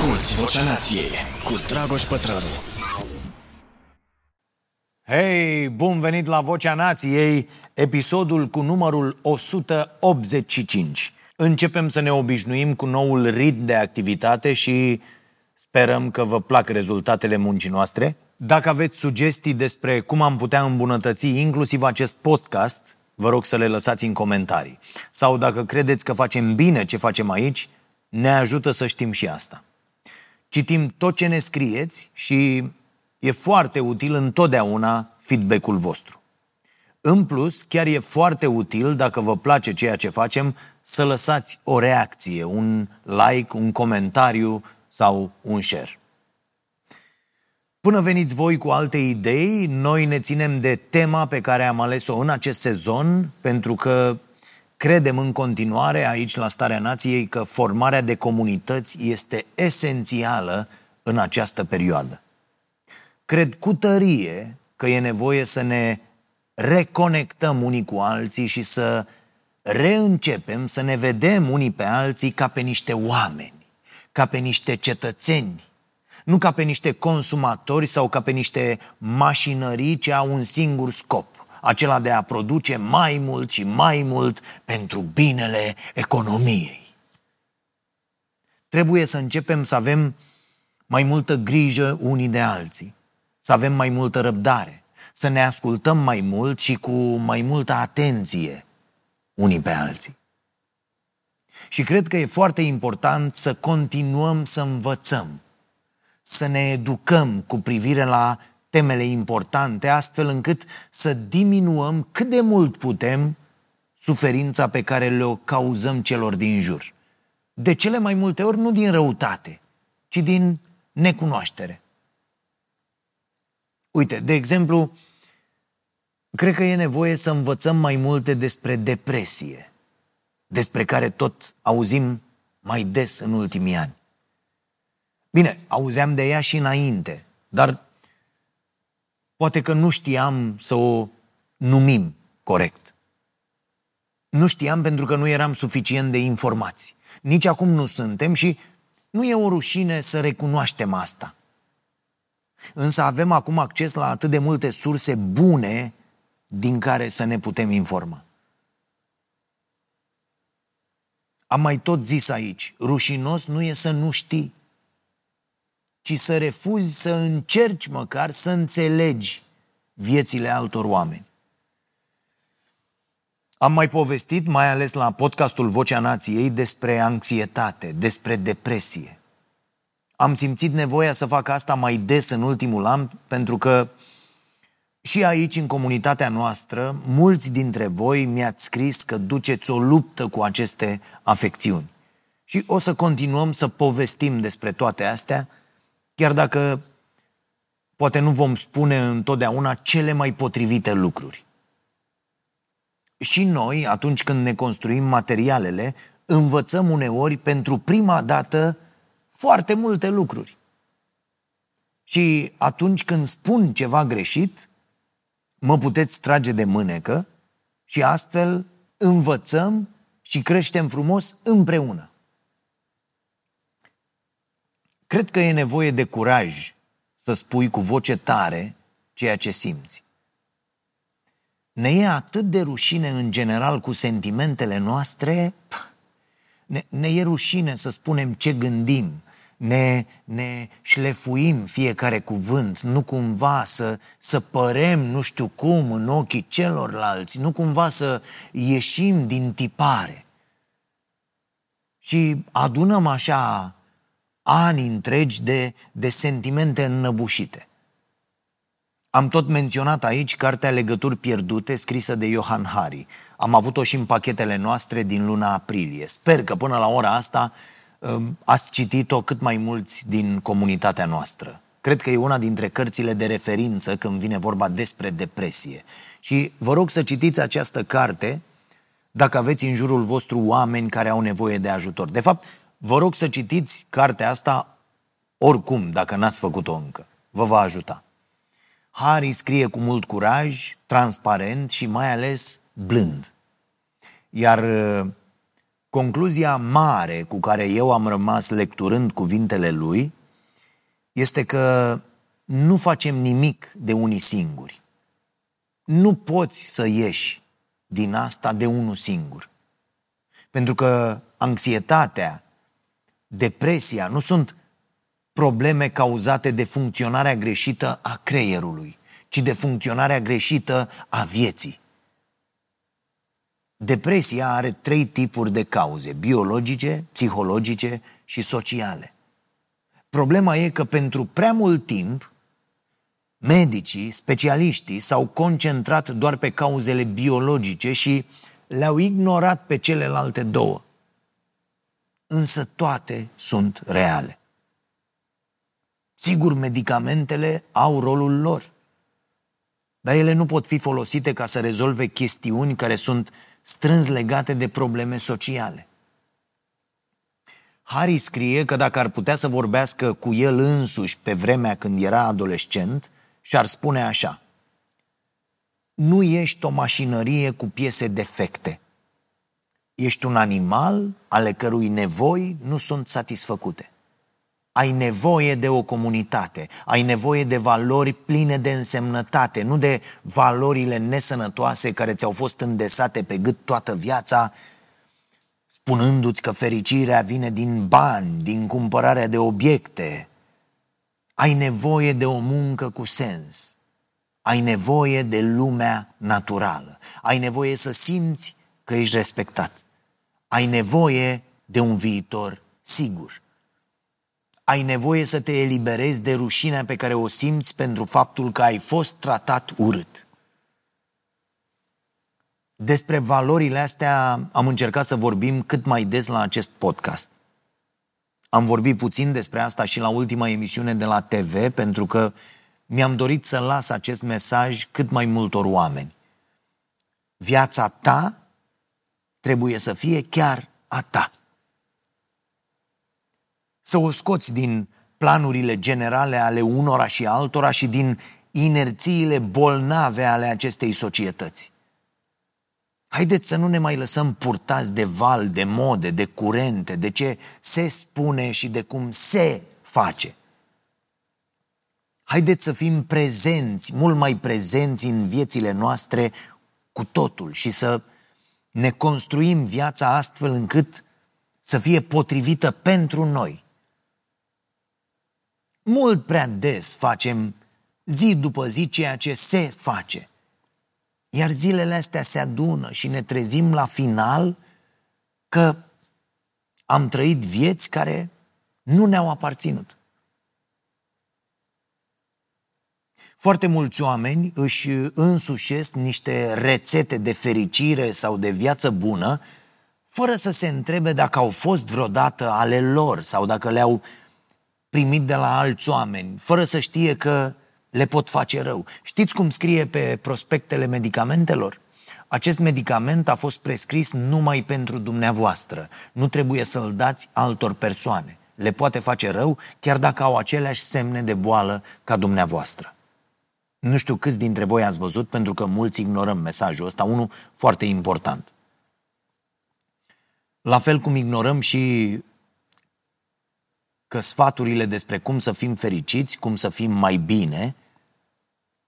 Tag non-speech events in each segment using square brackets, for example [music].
Asculți Vocea Nației cu Dragoș Pătrălu. Hei, bun venit la Vocea Nației, episodul cu numărul 185. Începem să ne obișnuim cu noul ritm de activitate și sperăm că vă plac rezultatele muncii noastre. Dacă aveți sugestii despre cum am putea îmbunătăți inclusiv acest podcast, vă rog să le lăsați în comentarii. Sau dacă credeți că facem bine ce facem aici, ne ajută să știm și asta. Citim tot ce ne scrieți și e foarte util întotdeauna feedback-ul vostru. În plus, chiar e foarte util, dacă vă place ceea ce facem, să lăsați o reacție, un like, un comentariu sau un share. Până veniți voi cu alte idei, noi ne ținem de tema pe care am ales-o în acest sezon, pentru că credem în continuare aici la Starea Nației că formarea de comunități este esențială în această perioadă. Cred cu tărie că e nevoie să ne reconectăm unii cu alții și să reîncepem să ne vedem unii pe alții ca pe niște oameni, ca pe niște cetățeni, nu ca pe niște consumatori sau ca pe niște mașinării ce au un singur scop, acela de a produce mai mult și mai mult pentru binele economiei. Trebuie să începem să avem mai multă grijă unii de alții, să avem mai multă răbdare, să ne ascultăm mai mult și cu mai multă atenție unii pe alții. Și cred că e foarte important să continuăm să învățăm, să ne educăm cu privire la temele importante, astfel încât să diminuăm cât de mult putem suferința pe care le-o cauzăm celor din jur. De cele mai multe ori nu din răutate, ci din necunoaștere. Uite, de exemplu, cred că e nevoie să învățăm mai multe despre depresie, despre care tot auzim mai des în ultimii ani. Bine, auzeam de ea și înainte, dar poate că nu știam să o numim corect. Nu știam pentru că nu eram suficient de informați. Nici acum nu suntem și nu e o rușine să recunoaștem asta. Însă avem acum acces la atât de multe surse bune din care să ne putem informa. Am mai tot zis aici, rușinos nu e să nu știi, ci să refuzi să încerci măcar să înțelegi viețile altor oameni. Am mai povestit, mai ales la podcastul Vocea Nației, despre anxietate, despre depresie. Am simțit nevoia să fac asta mai des în ultimul an, pentru că și aici, în comunitatea noastră, mulți dintre voi mi-ați scris că duceți o luptă cu aceste afecțiuni. Și o să continuăm să povestim despre toate astea, chiar dacă poate nu vom spune întotdeauna cele mai potrivite lucruri. Și noi, atunci când ne construim materialele, învățăm uneori pentru prima dată foarte multe lucruri. Și atunci când spun ceva greșit, mă puteți trage de mânecă și astfel învățăm și creștem frumos împreună. Cred că e nevoie de curaj să spui cu voce tare ceea ce simți. Ne e atât de rușine în general cu sentimentele noastre, ne, ne e rușine să spunem ce gândim, ne, ne șlefuim fiecare cuvânt, nu cumva să, să părem nu știu cum în ochii celorlalți, nu cumva să ieșim din tipare. Și adunăm așa ani întregi de, de sentimente înnăbușite. Am tot menționat aici cartea Legături pierdute, scrisă de Johan Hari. Am avut-o și în pachetele noastre din luna aprilie. Sper că până la ora asta um, ați citit-o cât mai mulți din comunitatea noastră. Cred că e una dintre cărțile de referință când vine vorba despre depresie. Și vă rog să citiți această carte dacă aveți în jurul vostru oameni care au nevoie de ajutor. De fapt, Vă rog să citiți cartea asta oricum, dacă n-ați făcut-o încă. Vă va ajuta. Harry scrie cu mult curaj, transparent și mai ales blând. Iar uh, Concluzia mare cu care eu am rămas lecturând cuvintele lui este că nu facem nimic de unii singuri. Nu poți să ieși din asta de unul singur. Pentru că anxietatea, depresia nu sunt probleme cauzate de funcționarea greșită a creierului, ci de funcționarea greșită a vieții. Depresia are trei tipuri de cauze, biologice, psihologice și sociale. Problema e că pentru prea mult timp, medicii, specialiștii s-au concentrat doar pe cauzele biologice și le-au ignorat pe celelalte două. Însă toate sunt reale. Sigur, medicamentele au rolul lor, dar ele nu pot fi folosite ca să rezolve chestiuni care sunt strâns legate de probleme sociale. Harry scrie că dacă ar putea să vorbească cu el însuși pe vremea când era adolescent, și-ar spune așa Nu ești o mașinărie cu piese defecte. Ești un animal ale cărui nevoi nu sunt satisfăcute. Ai nevoie de o comunitate, ai nevoie de valori pline de însemnătate, nu de valorile nesănătoase care ți-au fost îndesate pe gât toată viața, spunându-ți că fericirea vine din bani, din cumpărarea de obiecte. Ai nevoie de o muncă cu sens. Ai nevoie de lumea naturală. Ai nevoie să simți că ești respectat. Ai nevoie de un viitor sigur ai nevoie să te eliberezi de rușinea pe care o simți pentru faptul că ai fost tratat urât. Despre valorile astea am încercat să vorbim cât mai des la acest podcast. Am vorbit puțin despre asta și la ultima emisiune de la TV, pentru că mi-am dorit să las acest mesaj cât mai multor oameni. Viața ta trebuie să fie chiar a ta să o scoți din planurile generale ale unora și altora și din inerțiile bolnave ale acestei societăți. Haideți să nu ne mai lăsăm purtați de val, de mode, de curente, de ce se spune și de cum se face. Haideți să fim prezenți, mult mai prezenți în viețile noastre cu totul și să ne construim viața astfel încât să fie potrivită pentru noi, mult prea des facem zi după zi ceea ce se face. Iar zilele astea se adună și ne trezim la final că am trăit vieți care nu ne-au aparținut. Foarte mulți oameni își însușesc niște rețete de fericire sau de viață bună, fără să se întrebe dacă au fost vreodată ale lor sau dacă le-au primit de la alți oameni, fără să știe că le pot face rău. Știți cum scrie pe prospectele medicamentelor? Acest medicament a fost prescris numai pentru dumneavoastră. Nu trebuie să-l dați altor persoane. Le poate face rău chiar dacă au aceleași semne de boală ca dumneavoastră. Nu știu câți dintre voi ați văzut, pentru că mulți ignorăm mesajul ăsta, unul foarte important. La fel cum ignorăm și că sfaturile despre cum să fim fericiți, cum să fim mai bine,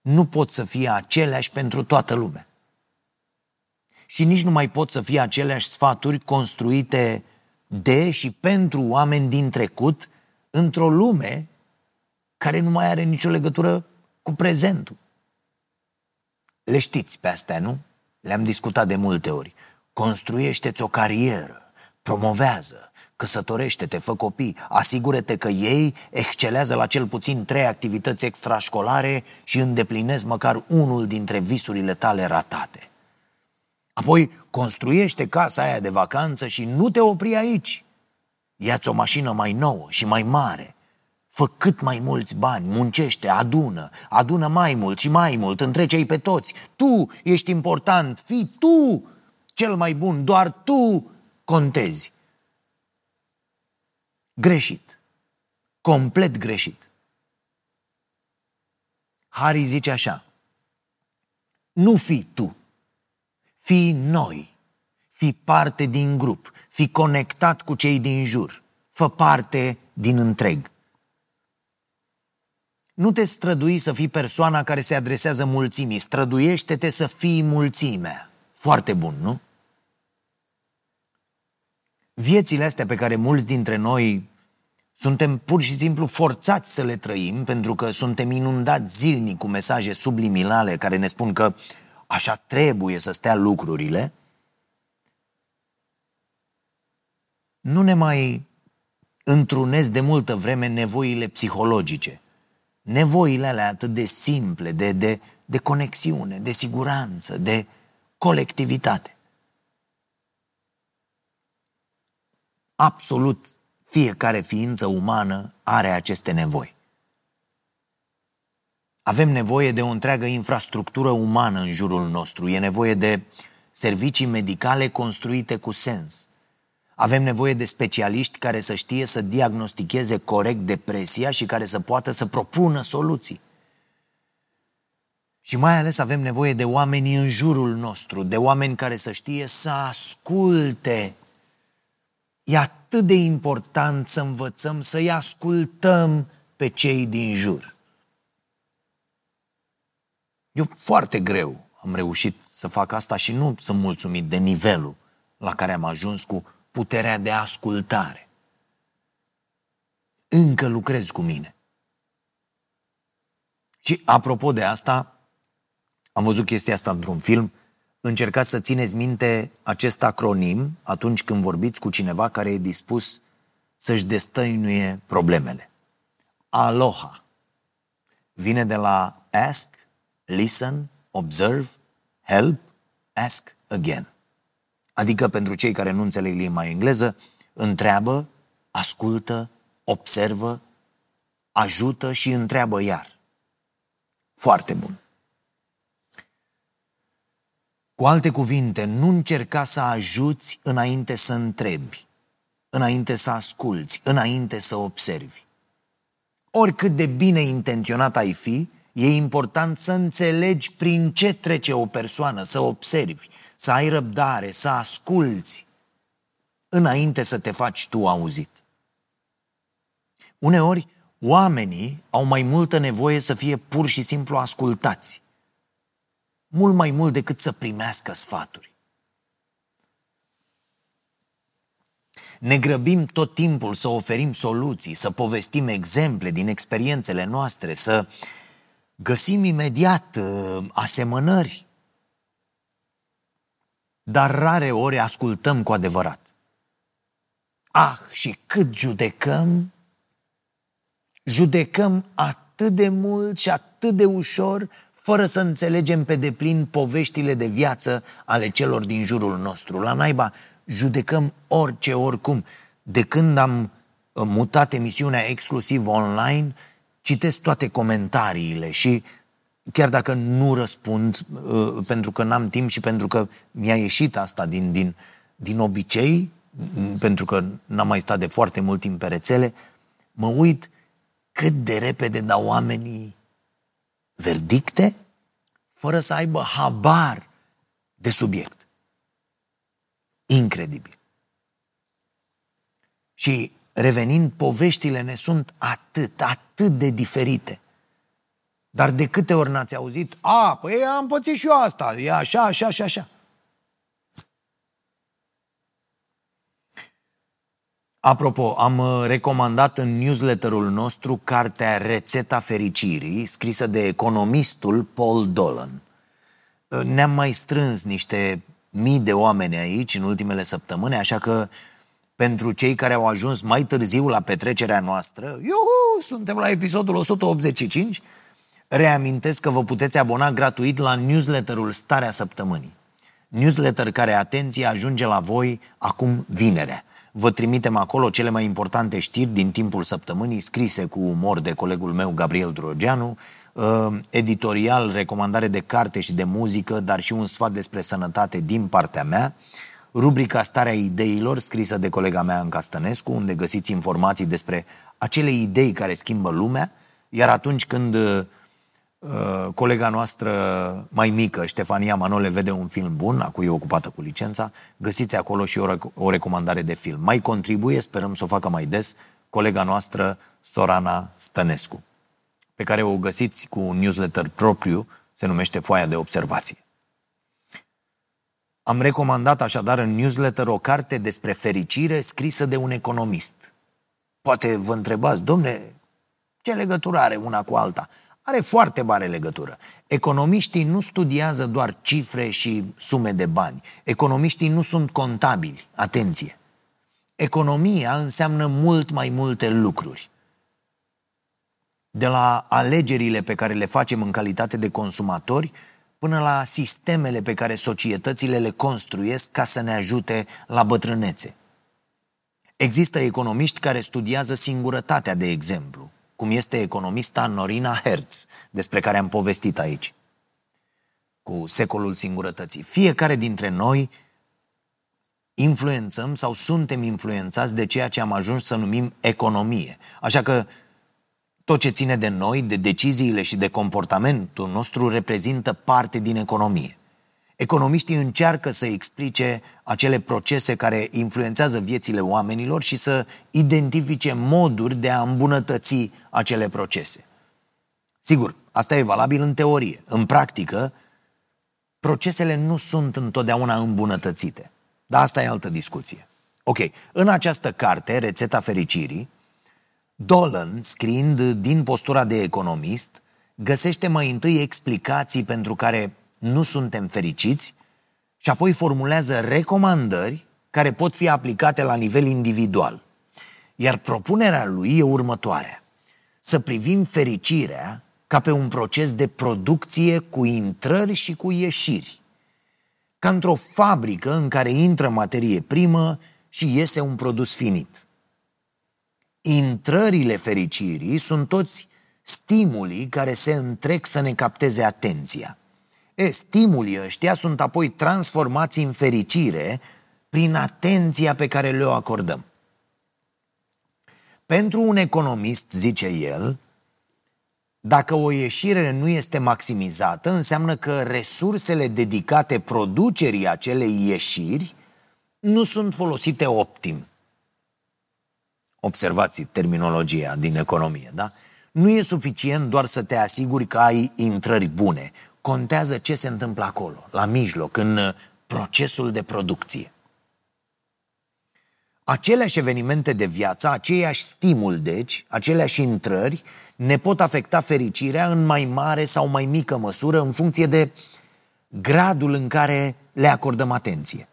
nu pot să fie aceleași pentru toată lumea. Și nici nu mai pot să fie aceleași sfaturi construite de și pentru oameni din trecut într-o lume care nu mai are nicio legătură cu prezentul. Le știți pe astea, nu? Le-am discutat de multe ori. Construiește-ți o carieră, promovează, căsătorește-te, fă copii, asigură-te că ei excelează la cel puțin trei activități extrașcolare și îndeplinesc măcar unul dintre visurile tale ratate. Apoi construiește casa aia de vacanță și nu te opri aici. Ia-ți o mașină mai nouă și mai mare. Fă cât mai mulți bani, muncește, adună, adună mai mult și mai mult, întrece-i pe toți. Tu ești important, fii tu cel mai bun, doar tu contezi. Greșit. Complet greșit. Hari zice așa, nu fi tu, fi noi, Fii parte din grup, fii conectat cu cei din jur, fă parte din întreg. Nu te strădui să fii persoana care se adresează mulțimii, străduiește-te să fii mulțimea. Foarte bun, nu? Viețile astea pe care mulți dintre noi suntem pur și simplu forțați să le trăim pentru că suntem inundați zilnic cu mesaje subliminale care ne spun că așa trebuie să stea lucrurile, nu ne mai întrunesc de multă vreme nevoile psihologice. Nevoile alea atât de simple, de, de, de conexiune, de siguranță, de colectivitate. Absolut fiecare ființă umană are aceste nevoi. Avem nevoie de o întreagă infrastructură umană în jurul nostru. E nevoie de servicii medicale construite cu sens. Avem nevoie de specialiști care să știe să diagnosticheze corect depresia și care să poată să propună soluții. Și mai ales avem nevoie de oameni în jurul nostru, de oameni care să știe să asculte. E atât de important să învățăm să-i ascultăm pe cei din jur. Eu foarte greu am reușit să fac asta și nu sunt mulțumit de nivelul la care am ajuns cu puterea de ascultare. Încă lucrez cu mine. Și apropo de asta, am văzut chestia asta într-un film, încercați să țineți minte acest acronim atunci când vorbiți cu cineva care e dispus să-și destăinuie problemele. Aloha vine de la ask, listen, observe, help, ask again. Adică pentru cei care nu înțeleg limba engleză, întreabă, ascultă, observă, ajută și întreabă iar. Foarte bun. Cu alte cuvinte, nu încerca să ajuți înainte să întrebi, înainte să asculți, înainte să observi. Oricât de bine intenționat ai fi, e important să înțelegi prin ce trece o persoană, să observi, să ai răbdare, să asculți, înainte să te faci tu auzit. Uneori, oamenii au mai multă nevoie să fie pur și simplu ascultați mult mai mult decât să primească sfaturi. Ne grăbim tot timpul să oferim soluții, să povestim exemple din experiențele noastre, să găsim imediat uh, asemănări, dar rare ori ascultăm cu adevărat. Ah, și cât judecăm, judecăm atât de mult și atât de ușor fără să înțelegem pe deplin poveștile de viață ale celor din jurul nostru. La naiba, judecăm orice, oricum. De când am uh, mutat emisiunea exclusiv online, citesc toate comentariile și chiar dacă nu răspund uh, pentru că n-am timp și pentru că mi-a ieșit asta din, din, din obicei, pentru că n-am mai stat de foarte mult timp pe rețele, mă uit cât de repede dau oamenii verdicte fără să aibă habar de subiect. Incredibil. Și revenind, poveștile ne sunt atât, atât de diferite. Dar de câte ori n-ați auzit, a, păi am pățit și eu asta, e așa, așa și așa. Apropo, am uh, recomandat în newsletterul nostru cartea Rețeta Fericirii, scrisă de economistul Paul Dolan. Uh, ne-am mai strâns niște mii de oameni aici în ultimele săptămâni, așa că pentru cei care au ajuns mai târziu la petrecerea noastră, iuhu, suntem la episodul 185, reamintesc că vă puteți abona gratuit la newsletterul Starea Săptămânii. Newsletter care, atenție, ajunge la voi acum vinerea. Vă trimitem acolo cele mai importante știri din timpul săptămânii, scrise cu umor de colegul meu Gabriel Drogeanu, uh, editorial, recomandare de carte și de muzică, dar și un sfat despre sănătate din partea mea, rubrica Starea Ideilor, scrisă de colega mea în Castănescu, unde găsiți informații despre acele idei care schimbă lumea, iar atunci când uh, uh, colega noastră mai mică, Ștefania Manole, vede un film bun, a cui e ocupată cu licența, găsiți acolo și o, o recomandare de film. Mai contribuie, sperăm să o facă mai des, colega noastră Sorana Stănescu, pe care o găsiți cu un newsletter propriu, se numește Foaia de Observație. Am recomandat așadar în newsletter o carte despre fericire scrisă de un economist. Poate vă întrebați, domne, ce legătură are una cu alta? Are foarte mare legătură. Economiștii nu studiază doar cifre și sume de bani. Economiștii nu sunt contabili. Atenție! Economia înseamnă mult mai multe lucruri. De la alegerile pe care le facem în calitate de consumatori, până la sistemele pe care societățile le construiesc ca să ne ajute la bătrânețe. Există economiști care studiază singurătatea, de exemplu, cum este economista Norina Hertz, despre care am povestit aici, cu secolul singurătății. Fiecare dintre noi influențăm sau suntem influențați de ceea ce am ajuns să numim economie. Așa că tot ce ține de noi, de deciziile și de comportamentul nostru reprezintă parte din economie. Economiștii încearcă să explice acele procese care influențează viețile oamenilor și să identifice moduri de a îmbunătăți acele procese. Sigur, asta e valabil în teorie. În practică, procesele nu sunt întotdeauna îmbunătățite. Dar asta e altă discuție. Ok, în această carte, Rețeta Fericirii, Dolan, scriind din postura de economist, găsește mai întâi explicații pentru care nu suntem fericiți și apoi formulează recomandări care pot fi aplicate la nivel individual. Iar propunerea lui e următoarea. Să privim fericirea ca pe un proces de producție cu intrări și cu ieșiri. Ca într-o fabrică în care intră materie primă și iese un produs finit intrările fericirii sunt toți stimulii care se întrec să ne capteze atenția. E, stimulii ăștia sunt apoi transformați în fericire prin atenția pe care le-o acordăm. Pentru un economist, zice el, dacă o ieșire nu este maximizată, înseamnă că resursele dedicate producerii acelei ieșiri nu sunt folosite optim observați terminologia din economie, da? Nu e suficient doar să te asiguri că ai intrări bune. Contează ce se întâmplă acolo, la mijloc, în procesul de producție. Aceleași evenimente de viață, aceiași stimul, deci, aceleași intrări, ne pot afecta fericirea în mai mare sau mai mică măsură în funcție de gradul în care le acordăm atenție.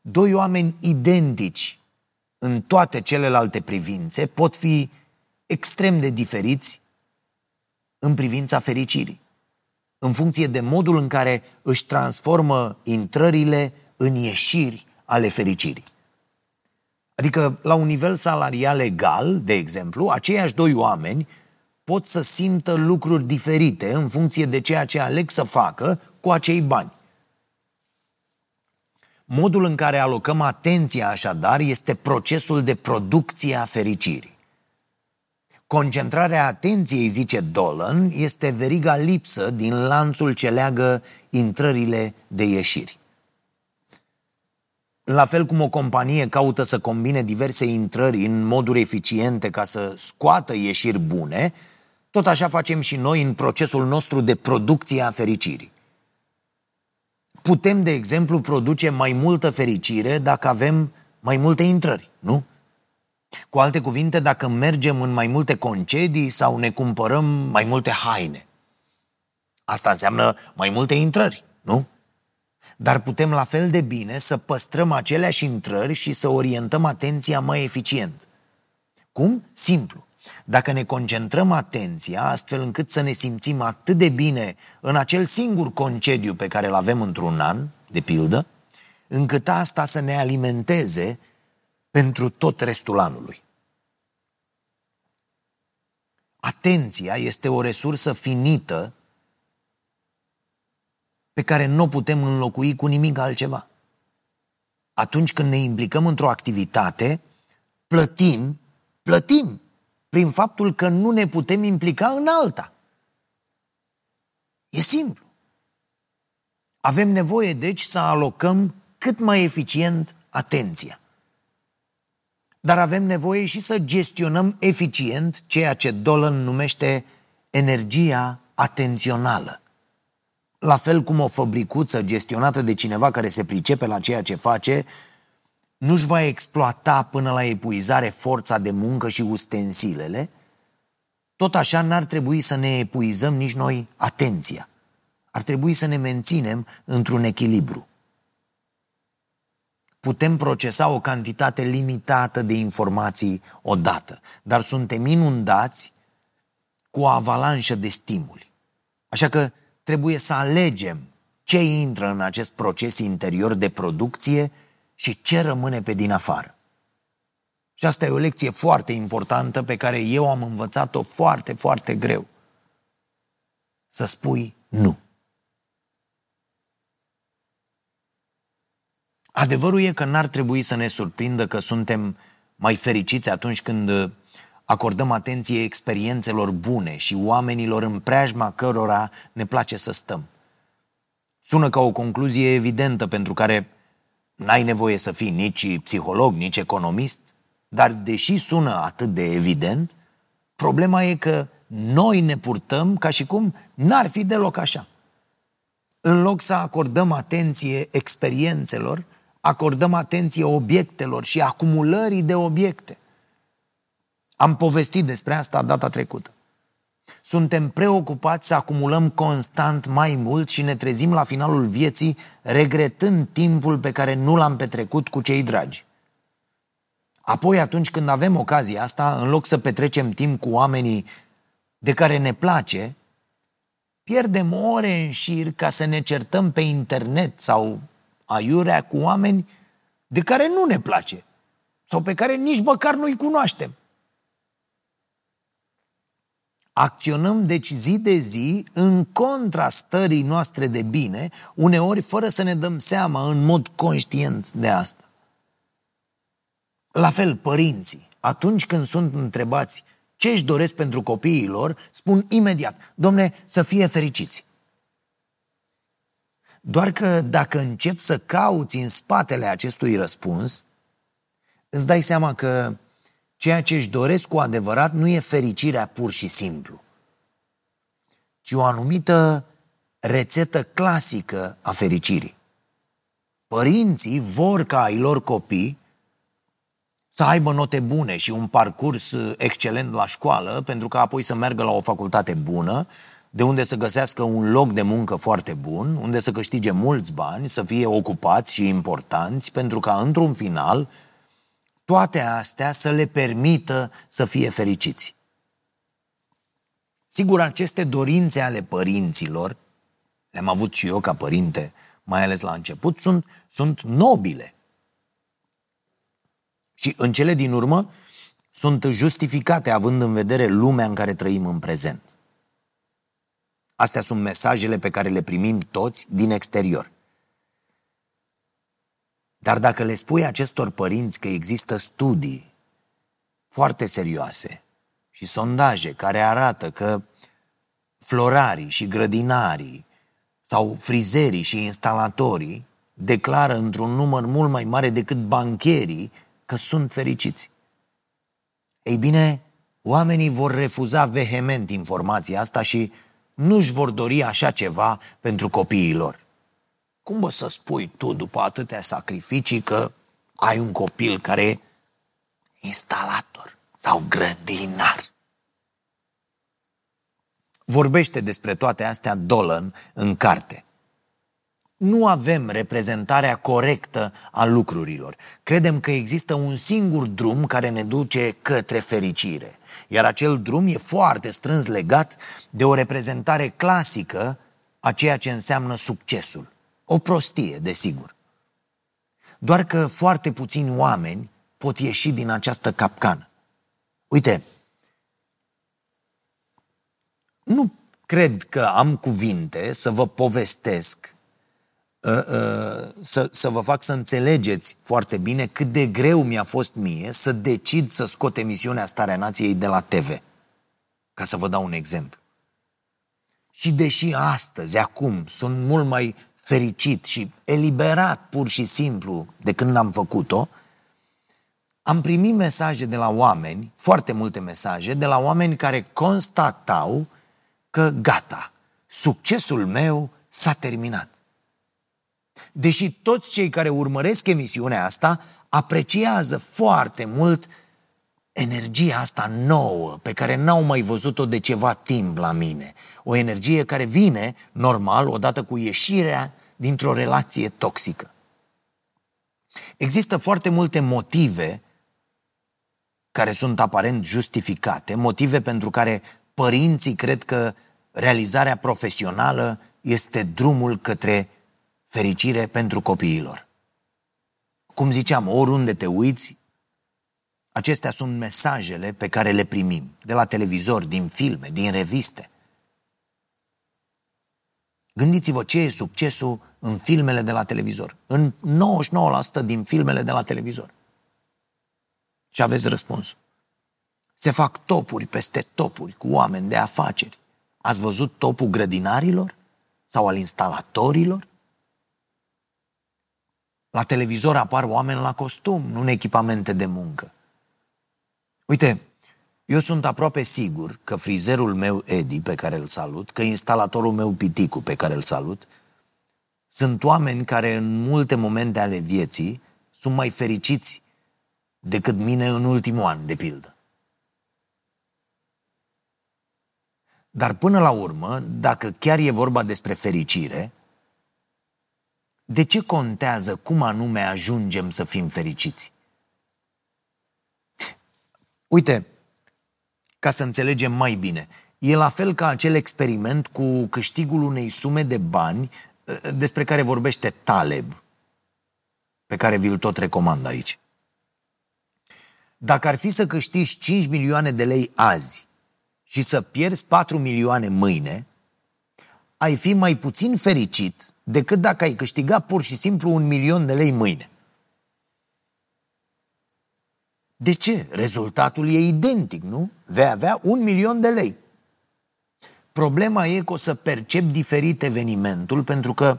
Doi oameni identici în toate celelalte privințe pot fi extrem de diferiți în privința fericirii, în funcție de modul în care își transformă intrările în ieșiri ale fericirii. Adică, la un nivel salarial egal, de exemplu, aceiași doi oameni pot să simtă lucruri diferite în funcție de ceea ce aleg să facă cu acei bani. Modul în care alocăm atenția așadar este procesul de producție a fericirii. Concentrarea atenției, zice Dolan, este veriga lipsă din lanțul ce leagă intrările de ieșiri. La fel cum o companie caută să combine diverse intrări în moduri eficiente ca să scoată ieșiri bune, tot așa facem și noi în procesul nostru de producție a fericirii. Putem, de exemplu, produce mai multă fericire dacă avem mai multe intrări, nu? Cu alte cuvinte, dacă mergem în mai multe concedii sau ne cumpărăm mai multe haine. Asta înseamnă mai multe intrări, nu? Dar putem la fel de bine să păstrăm aceleași intrări și să orientăm atenția mai eficient. Cum? Simplu. Dacă ne concentrăm atenția astfel încât să ne simțim atât de bine în acel singur concediu pe care îl avem într-un an, de pildă, încât asta să ne alimenteze pentru tot restul anului. Atenția este o resursă finită pe care nu o putem înlocui cu nimic altceva. Atunci când ne implicăm într-o activitate, plătim, plătim prin faptul că nu ne putem implica în alta. E simplu. Avem nevoie, deci, să alocăm cât mai eficient atenția. Dar avem nevoie și să gestionăm eficient ceea ce Dolan numește energia atențională. La fel cum o fabricuță gestionată de cineva care se pricepe la ceea ce face, nu-și va exploata până la epuizare forța de muncă și ustensilele, tot așa n-ar trebui să ne epuizăm nici noi atenția. Ar trebui să ne menținem într-un echilibru. Putem procesa o cantitate limitată de informații odată, dar suntem inundați cu o avalanșă de stimuli. Așa că trebuie să alegem ce intră în acest proces interior de producție și ce rămâne pe din afară. Și asta e o lecție foarte importantă pe care eu am învățat-o foarte, foarte greu. Să spui nu. Adevărul e că n-ar trebui să ne surprindă că suntem mai fericiți atunci când acordăm atenție experiențelor bune și oamenilor în preajma cărora ne place să stăm. Sună ca o concluzie evidentă pentru care n-ai nevoie să fii nici psiholog, nici economist, dar deși sună atât de evident, problema e că noi ne purtăm ca și cum n-ar fi deloc așa. În loc să acordăm atenție experiențelor, acordăm atenție obiectelor și acumulării de obiecte. Am povestit despre asta data trecută. Suntem preocupați să acumulăm constant mai mult și ne trezim la finalul vieții regretând timpul pe care nu l-am petrecut cu cei dragi. Apoi, atunci când avem ocazia asta, în loc să petrecem timp cu oamenii de care ne place, pierdem ore în șir ca să ne certăm pe internet sau aiurea cu oameni de care nu ne place sau pe care nici măcar nu-i cunoaștem. Acționăm deci zi de zi în contra stării noastre de bine, uneori fără să ne dăm seama în mod conștient de asta. La fel, părinții, atunci când sunt întrebați ce își doresc pentru copiii lor, spun imediat, domne, să fie fericiți. Doar că dacă încep să cauți în spatele acestui răspuns, îți dai seama că ceea ce își doresc cu adevărat nu e fericirea pur și simplu, ci o anumită rețetă clasică a fericirii. Părinții vor ca ai lor copii să aibă note bune și un parcurs excelent la școală, pentru că apoi să meargă la o facultate bună, de unde să găsească un loc de muncă foarte bun, unde să câștige mulți bani, să fie ocupați și importanți, pentru ca într-un final toate astea să le permită să fie fericiți. Sigur, aceste dorințe ale părinților, le-am avut și eu ca părinte, mai ales la început, sunt, sunt nobile. Și în cele din urmă sunt justificate având în vedere lumea în care trăim în prezent. Astea sunt mesajele pe care le primim toți din exterior. Dar dacă le spui acestor părinți că există studii foarte serioase și sondaje care arată că florarii și grădinarii sau frizerii și instalatorii declară într-un număr mult mai mare decât bancherii că sunt fericiți. Ei bine, oamenii vor refuza vehement informația asta și nu-și vor dori așa ceva pentru copiii lor. Cum bă să spui tu după atâtea sacrificii că ai un copil care e instalator sau grădinar? Vorbește despre toate astea Dolan în carte. Nu avem reprezentarea corectă a lucrurilor. Credem că există un singur drum care ne duce către fericire. Iar acel drum e foarte strâns legat de o reprezentare clasică a ceea ce înseamnă succesul. O prostie, desigur. Doar că foarte puțini oameni pot ieși din această capcană. Uite, nu cred că am cuvinte să vă povestesc, ă, ă, să, să vă fac să înțelegeți foarte bine cât de greu mi-a fost mie să decid să scot emisiunea Starea Nației de la TV. Ca să vă dau un exemplu. Și deși astăzi, acum, sunt mult mai fericit și eliberat pur și simplu de când am făcut-o, am primit mesaje de la oameni, foarte multe mesaje, de la oameni care constatau că gata, succesul meu s-a terminat. Deși toți cei care urmăresc emisiunea asta apreciază foarte mult energia asta nouă, pe care n-au mai văzut-o de ceva timp la mine. O energie care vine, normal, odată cu ieșirea dintr-o relație toxică. Există foarte multe motive care sunt aparent justificate, motive pentru care părinții cred că realizarea profesională este drumul către fericire pentru copiilor. Cum ziceam, oriunde te uiți, acestea sunt mesajele pe care le primim de la televizor, din filme, din reviste. Gândiți-vă ce e succesul în filmele de la televizor. În 99% din filmele de la televizor. Și aveți răspunsul. Se fac topuri peste topuri cu oameni de afaceri. Ați văzut topul grădinarilor? Sau al instalatorilor? La televizor apar oameni la costum, nu în echipamente de muncă. Uite, eu sunt aproape sigur că frizerul meu Edi, pe care îl salut, că instalatorul meu Piticu, pe care îl salut, sunt oameni care în multe momente ale vieții sunt mai fericiți decât mine în ultimul an, de pildă. Dar până la urmă, dacă chiar e vorba despre fericire, de ce contează cum anume ajungem să fim fericiți? Uite, ca să înțelegem mai bine, e la fel ca acel experiment cu câștigul unei sume de bani eh, despre care vorbește Taleb, pe care vi-l tot recomand aici. Dacă ar fi să câștigi 5 milioane de lei azi și să pierzi 4 milioane mâine, ai fi mai puțin fericit decât dacă ai câștiga pur și simplu un milion de lei mâine. De ce? Rezultatul e identic, nu? Vei avea un milion de lei. Problema e că o să percep diferit evenimentul pentru că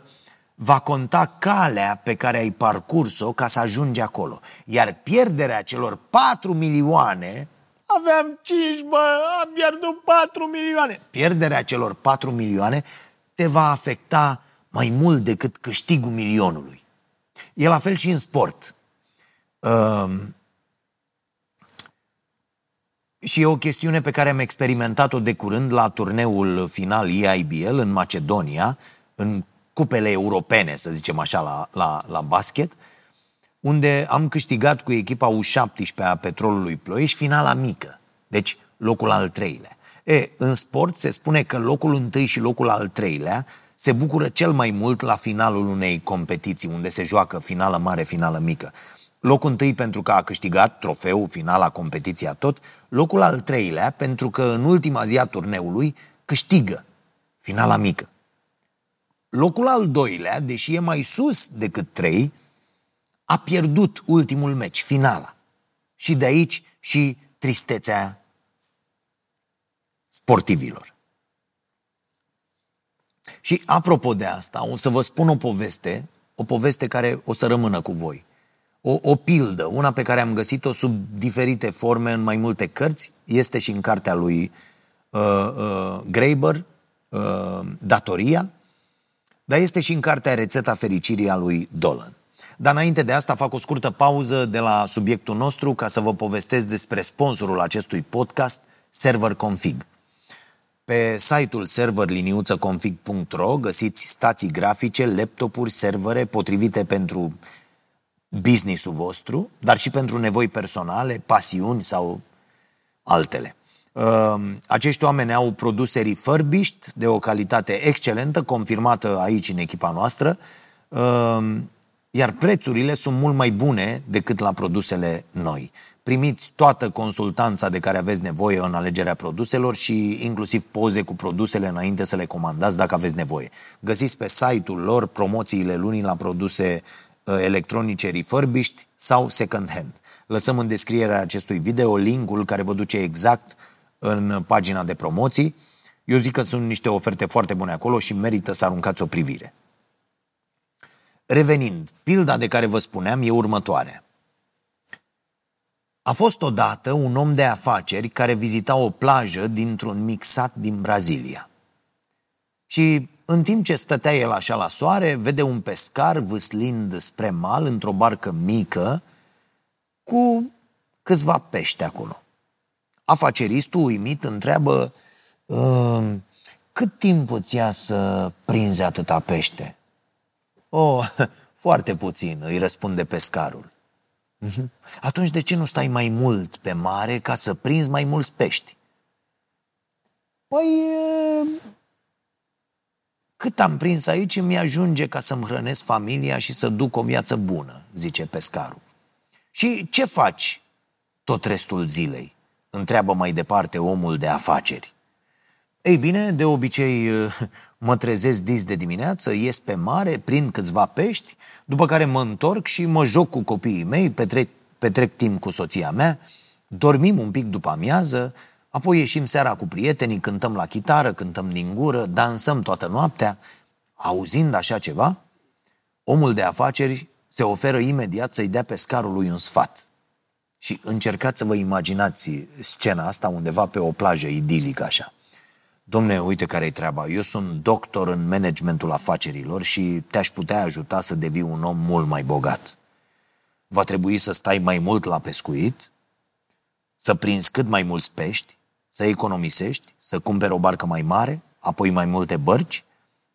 va conta calea pe care ai parcurs-o ca să ajungi acolo. Iar pierderea celor 4 milioane, aveam 5, bă, am pierdut 4 milioane. Pierderea celor 4 milioane te va afecta mai mult decât câștigul milionului. E la fel și în sport. Uh, și e o chestiune pe care am experimentat-o de curând la turneul final EIBL în Macedonia, în cupele europene, să zicem așa, la, la, la basket, unde am câștigat cu echipa U17 a Petrolului Ploiești finala mică, deci locul al treilea. E, în sport se spune că locul întâi și locul al treilea se bucură cel mai mult la finalul unei competiții, unde se joacă finală mare, finală mică. Locul întâi pentru că a câștigat trofeul, finala, competiția tot, locul al treilea pentru că în ultima zi a turneului câștigă finala mică. Locul al doilea, deși e mai sus decât trei, a pierdut ultimul meci, finala. Și de aici și tristețea sportivilor. Și apropo de asta, o să vă spun o poveste, o poveste care o să rămână cu voi. O, o pildă, una pe care am găsit-o sub diferite forme în mai multe cărți, este și în cartea lui uh, uh, Graeber, uh, Datoria, dar este și în cartea Rețeta fericirii a lui Dolan. Dar înainte de asta fac o scurtă pauză de la subiectul nostru ca să vă povestesc despre sponsorul acestui podcast, Server Config. Pe site-ul serverliniuțăconfig.ro găsiți stații grafice, laptopuri, servere potrivite pentru business-ul vostru, dar și pentru nevoi personale, pasiuni sau altele. Ehm, acești oameni au produse refurbished de o calitate excelentă, confirmată aici în echipa noastră, ehm, iar prețurile sunt mult mai bune decât la produsele noi. Primiți toată consultanța de care aveți nevoie în alegerea produselor și inclusiv poze cu produsele înainte să le comandați dacă aveți nevoie. Găsiți pe site-ul lor promoțiile lunii la produse uh, electronice refurbished sau second hand. Lăsăm în descrierea acestui video linkul care vă duce exact în pagina de promoții Eu zic că sunt niște oferte foarte bune acolo și merită să aruncați o privire. Revenind, pilda de care vă spuneam e următoarea. A fost odată un om de afaceri care vizita o plajă dintr-un mic sat din Brazilia. Și în timp ce stătea el așa la soare, vede un pescar vâslind spre mal într-o barcă mică cu câțiva pești acolo. Afaceristul uimit întreabă uh, cât timp îți ia să prinzi atâta pește? Oh, [laughs] foarte puțin, îi răspunde pescarul. Mhm. Atunci de ce nu stai mai mult pe mare ca să prinzi mai mulți pești? Păi, cât am prins aici mi ajunge ca să-mi hrănesc familia și să duc o viață bună, zice pescarul. Și ce faci tot restul zilei? Întreabă mai departe omul de afaceri. Ei bine, de obicei mă trezesc dis de dimineață, ies pe mare, prind câțiva pești, după care mă întorc și mă joc cu copiii mei, petrec, petrec timp cu soția mea, dormim un pic după amiază, apoi ieșim seara cu prietenii, cântăm la chitară, cântăm din gură, dansăm toată noaptea. Auzind așa ceva, omul de afaceri se oferă imediat să-i dea pescarului un sfat. Și încercați să vă imaginați scena asta undeva pe o plajă idilică așa. Domne, uite care e treaba. Eu sunt doctor în managementul afacerilor și te-aș putea ajuta să devii un om mult mai bogat. Va trebui să stai mai mult la pescuit, să prinzi cât mai mulți pești, să economisești, să cumperi o barcă mai mare, apoi mai multe bărci,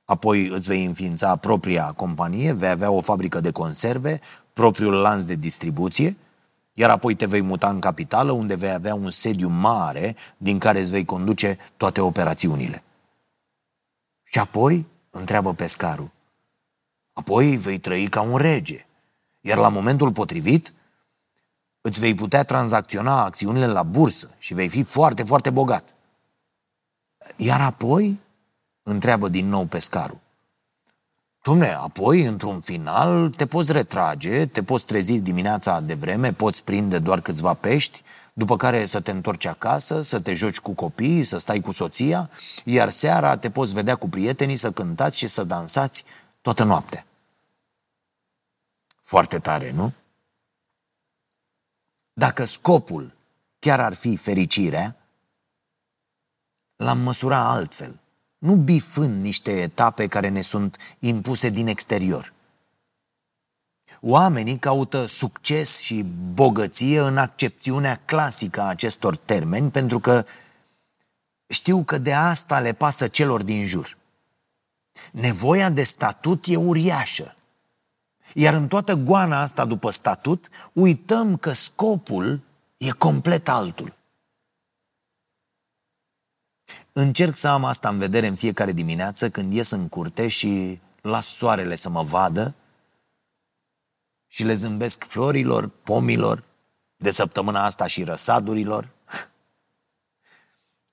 apoi îți vei înființa propria companie, vei avea o fabrică de conserve, propriul lanț de distribuție, iar apoi te vei muta în capitală, unde vei avea un sediu mare din care îți vei conduce toate operațiunile. Și apoi, întreabă pescarul, apoi vei trăi ca un rege, iar la momentul potrivit îți vei putea tranzacționa acțiunile la bursă și vei fi foarte, foarte bogat. Iar apoi, întreabă din nou pescarul, Dom'le, apoi, într-un final, te poți retrage, te poți trezi dimineața de vreme, poți prinde doar câțiva pești, după care să te întorci acasă, să te joci cu copiii, să stai cu soția, iar seara te poți vedea cu prietenii, să cântați și să dansați toată noaptea. Foarte tare, nu? Dacă scopul chiar ar fi fericirea, l-am măsura altfel nu bifând niște etape care ne sunt impuse din exterior. Oamenii caută succes și bogăție în accepțiunea clasică a acestor termeni pentru că știu că de asta le pasă celor din jur. Nevoia de statut e uriașă. Iar în toată goana asta după statut, uităm că scopul e complet altul. Încerc să am asta în vedere în fiecare dimineață când ies în curte și las soarele să mă vadă și le zâmbesc florilor, pomilor, de săptămâna asta și răsadurilor.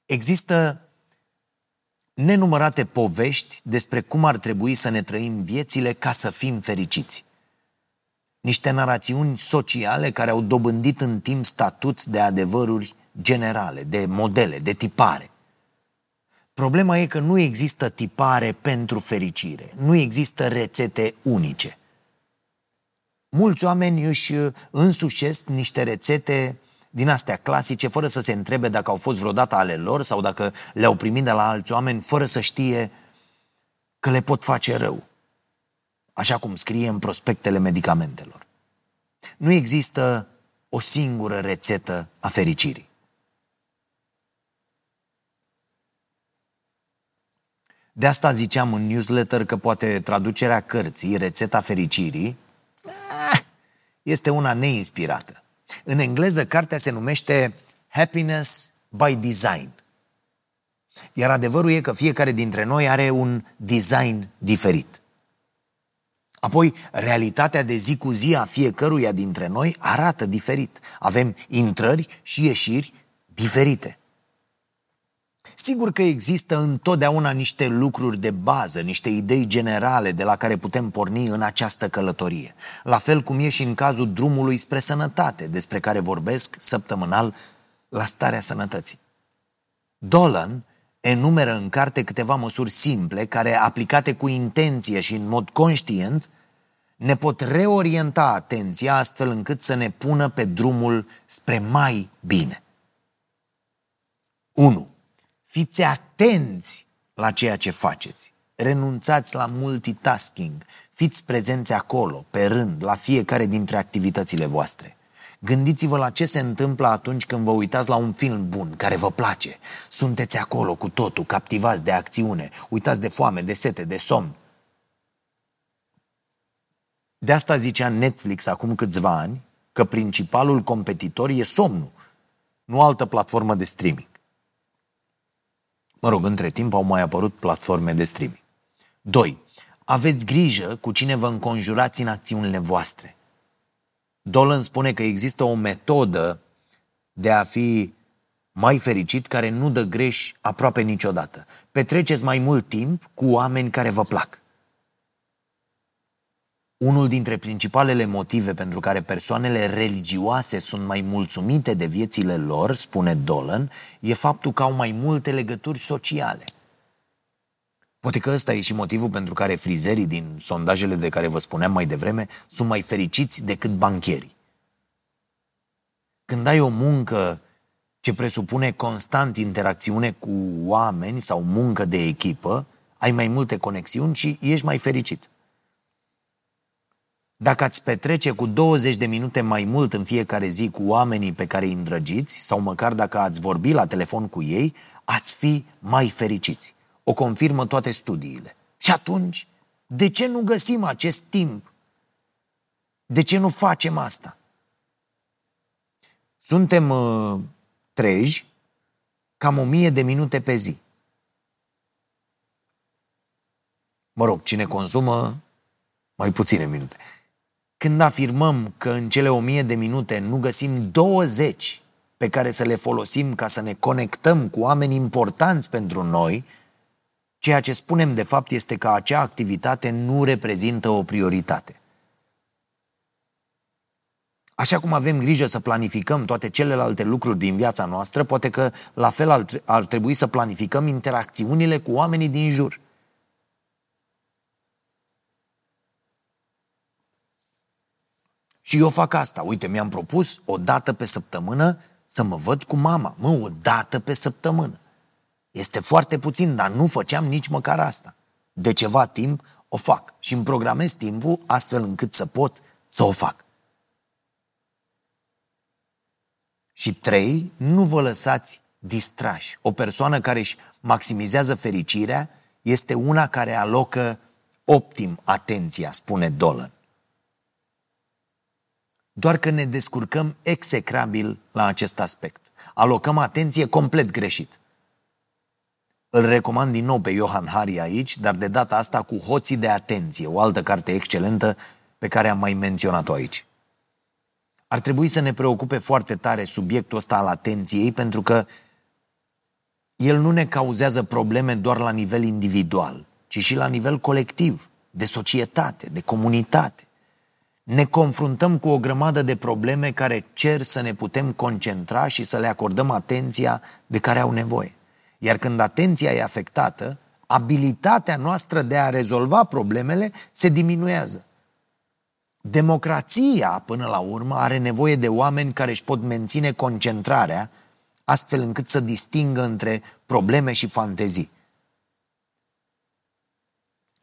Există nenumărate povești despre cum ar trebui să ne trăim viețile ca să fim fericiți. Niște narațiuni sociale care au dobândit în timp statut de adevăruri generale, de modele, de tipare. Problema e că nu există tipare pentru fericire, nu există rețete unice. Mulți oameni își însușesc niște rețete din astea clasice, fără să se întrebe dacă au fost vreodată ale lor sau dacă le-au primit de la alți oameni, fără să știe că le pot face rău. Așa cum scrie în prospectele medicamentelor. Nu există o singură rețetă a fericirii. De asta ziceam în newsletter că poate traducerea cărții, Rețeta fericirii, ah, este una neinspirată. În engleză, cartea se numește Happiness by Design. Iar adevărul e că fiecare dintre noi are un design diferit. Apoi, realitatea de zi cu zi a fiecăruia dintre noi arată diferit. Avem intrări și ieșiri diferite. Sigur că există întotdeauna niște lucruri de bază, niște idei generale de la care putem porni în această călătorie. La fel cum e și în cazul drumului spre sănătate, despre care vorbesc săptămânal la starea sănătății. Dolan enumeră în carte câteva măsuri simple care, aplicate cu intenție și în mod conștient, ne pot reorienta atenția astfel încât să ne pună pe drumul spre mai bine. 1. Fiți atenți la ceea ce faceți. Renunțați la multitasking. Fiți prezenți acolo, pe rând, la fiecare dintre activitățile voastre. Gândiți-vă la ce se întâmplă atunci când vă uitați la un film bun, care vă place. Sunteți acolo cu totul, captivați de acțiune, uitați de foame, de sete, de somn. De asta zicea Netflix acum câțiva ani că principalul competitor e somnul, nu altă platformă de streaming. Mă rog, între timp au mai apărut platforme de streaming. 2. Aveți grijă cu cine vă înconjurați în acțiunile voastre. Dolan spune că există o metodă de a fi mai fericit care nu dă greș aproape niciodată. Petreceți mai mult timp cu oameni care vă plac. Unul dintre principalele motive pentru care persoanele religioase sunt mai mulțumite de viețile lor, spune Dolan, e faptul că au mai multe legături sociale. Poate că ăsta e și motivul pentru care frizerii din sondajele de care vă spuneam mai devreme sunt mai fericiți decât bancherii. Când ai o muncă ce presupune constant interacțiune cu oameni sau muncă de echipă, ai mai multe conexiuni și ești mai fericit. Dacă ați petrece cu 20 de minute mai mult în fiecare zi cu oamenii pe care îi îndrăgiți, sau măcar dacă ați vorbi la telefon cu ei, ați fi mai fericiți. O confirmă toate studiile. Și atunci, de ce nu găsim acest timp? De ce nu facem asta? Suntem uh, treji, cam o mie de minute pe zi. Mă rog, cine consumă mai puține minute. Când afirmăm că în cele o mie de minute nu găsim 20 pe care să le folosim ca să ne conectăm cu oameni importanți pentru noi, ceea ce spunem de fapt este că acea activitate nu reprezintă o prioritate. Așa cum avem grijă să planificăm toate celelalte lucruri din viața noastră, poate că la fel ar trebui să planificăm interacțiunile cu oamenii din jur. Și eu fac asta. Uite, mi-am propus o dată pe săptămână să mă văd cu mama. Mă, o dată pe săptămână. Este foarte puțin, dar nu făceam nici măcar asta. De ceva timp o fac și îmi programez timpul astfel încât să pot să o fac. Și trei, nu vă lăsați distrași. O persoană care își maximizează fericirea este una care alocă optim atenția, spune Dolan doar că ne descurcăm execrabil la acest aspect. Alocăm atenție complet greșit. Îl recomand din nou pe Johan Hari aici, dar de data asta cu Hoții de atenție, o altă carte excelentă pe care am mai menționat-o aici. Ar trebui să ne preocupe foarte tare subiectul ăsta al atenției, pentru că el nu ne cauzează probleme doar la nivel individual, ci și la nivel colectiv, de societate, de comunitate ne confruntăm cu o grămadă de probleme care cer să ne putem concentra și să le acordăm atenția de care au nevoie. Iar când atenția e afectată, abilitatea noastră de a rezolva problemele se diminuează. Democrația, până la urmă, are nevoie de oameni care își pot menține concentrarea, astfel încât să distingă între probleme și fantezii.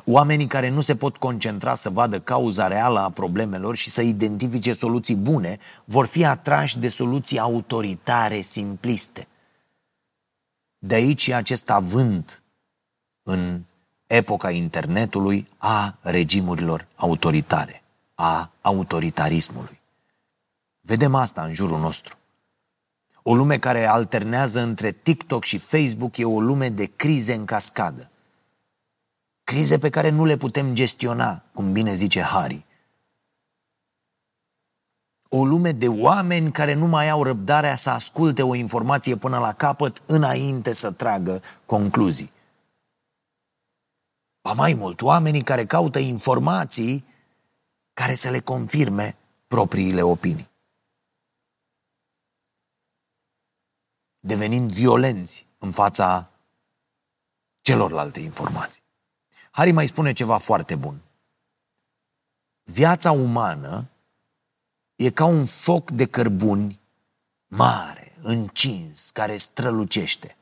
Oamenii care nu se pot concentra să vadă cauza reală a problemelor și să identifice soluții bune vor fi atrași de soluții autoritare, simpliste. De aici acest avânt în epoca internetului a regimurilor autoritare, a autoritarismului. Vedem asta în jurul nostru. O lume care alternează între TikTok și Facebook e o lume de crize în cascadă. Crize pe care nu le putem gestiona, cum bine zice Hari. O lume de oameni care nu mai au răbdarea să asculte o informație până la capăt înainte să tragă concluzii. Ba mai mult, oamenii care caută informații care să le confirme propriile opinii. Devenind violenți în fața celorlalte informații. Harry mai spune ceva foarte bun. Viața umană e ca un foc de cărbuni mare, încins, care strălucește.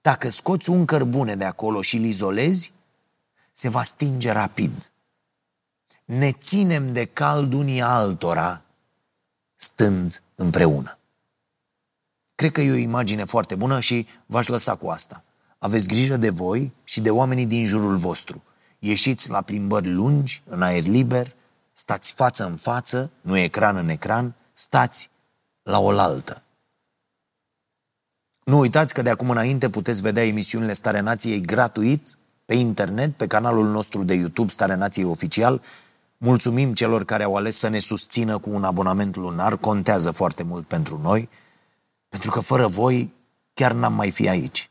Dacă scoți un cărbune de acolo și îl izolezi, se va stinge rapid. Ne ținem de cald unii altora stând împreună. Cred că e o imagine foarte bună și v-aș lăsa cu asta. Aveți grijă de voi și de oamenii din jurul vostru. Ieșiți la plimbări lungi, în aer liber, stați față în față, nu ecran în ecran, stați la oaltă. Nu uitați că de acum înainte puteți vedea emisiunile Starea Nației gratuit pe internet, pe canalul nostru de YouTube Starea Nației Oficial. Mulțumim celor care au ales să ne susțină cu un abonament lunar, contează foarte mult pentru noi, pentru că fără voi chiar n-am mai fi aici.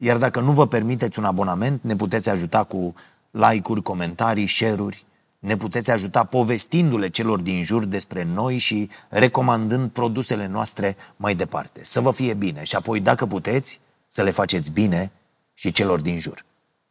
Iar dacă nu vă permiteți un abonament, ne puteți ajuta cu like-uri, comentarii, share-uri, ne puteți ajuta povestindu-le celor din jur despre noi și recomandând produsele noastre mai departe. Să vă fie bine și apoi, dacă puteți, să le faceți bine și celor din jur.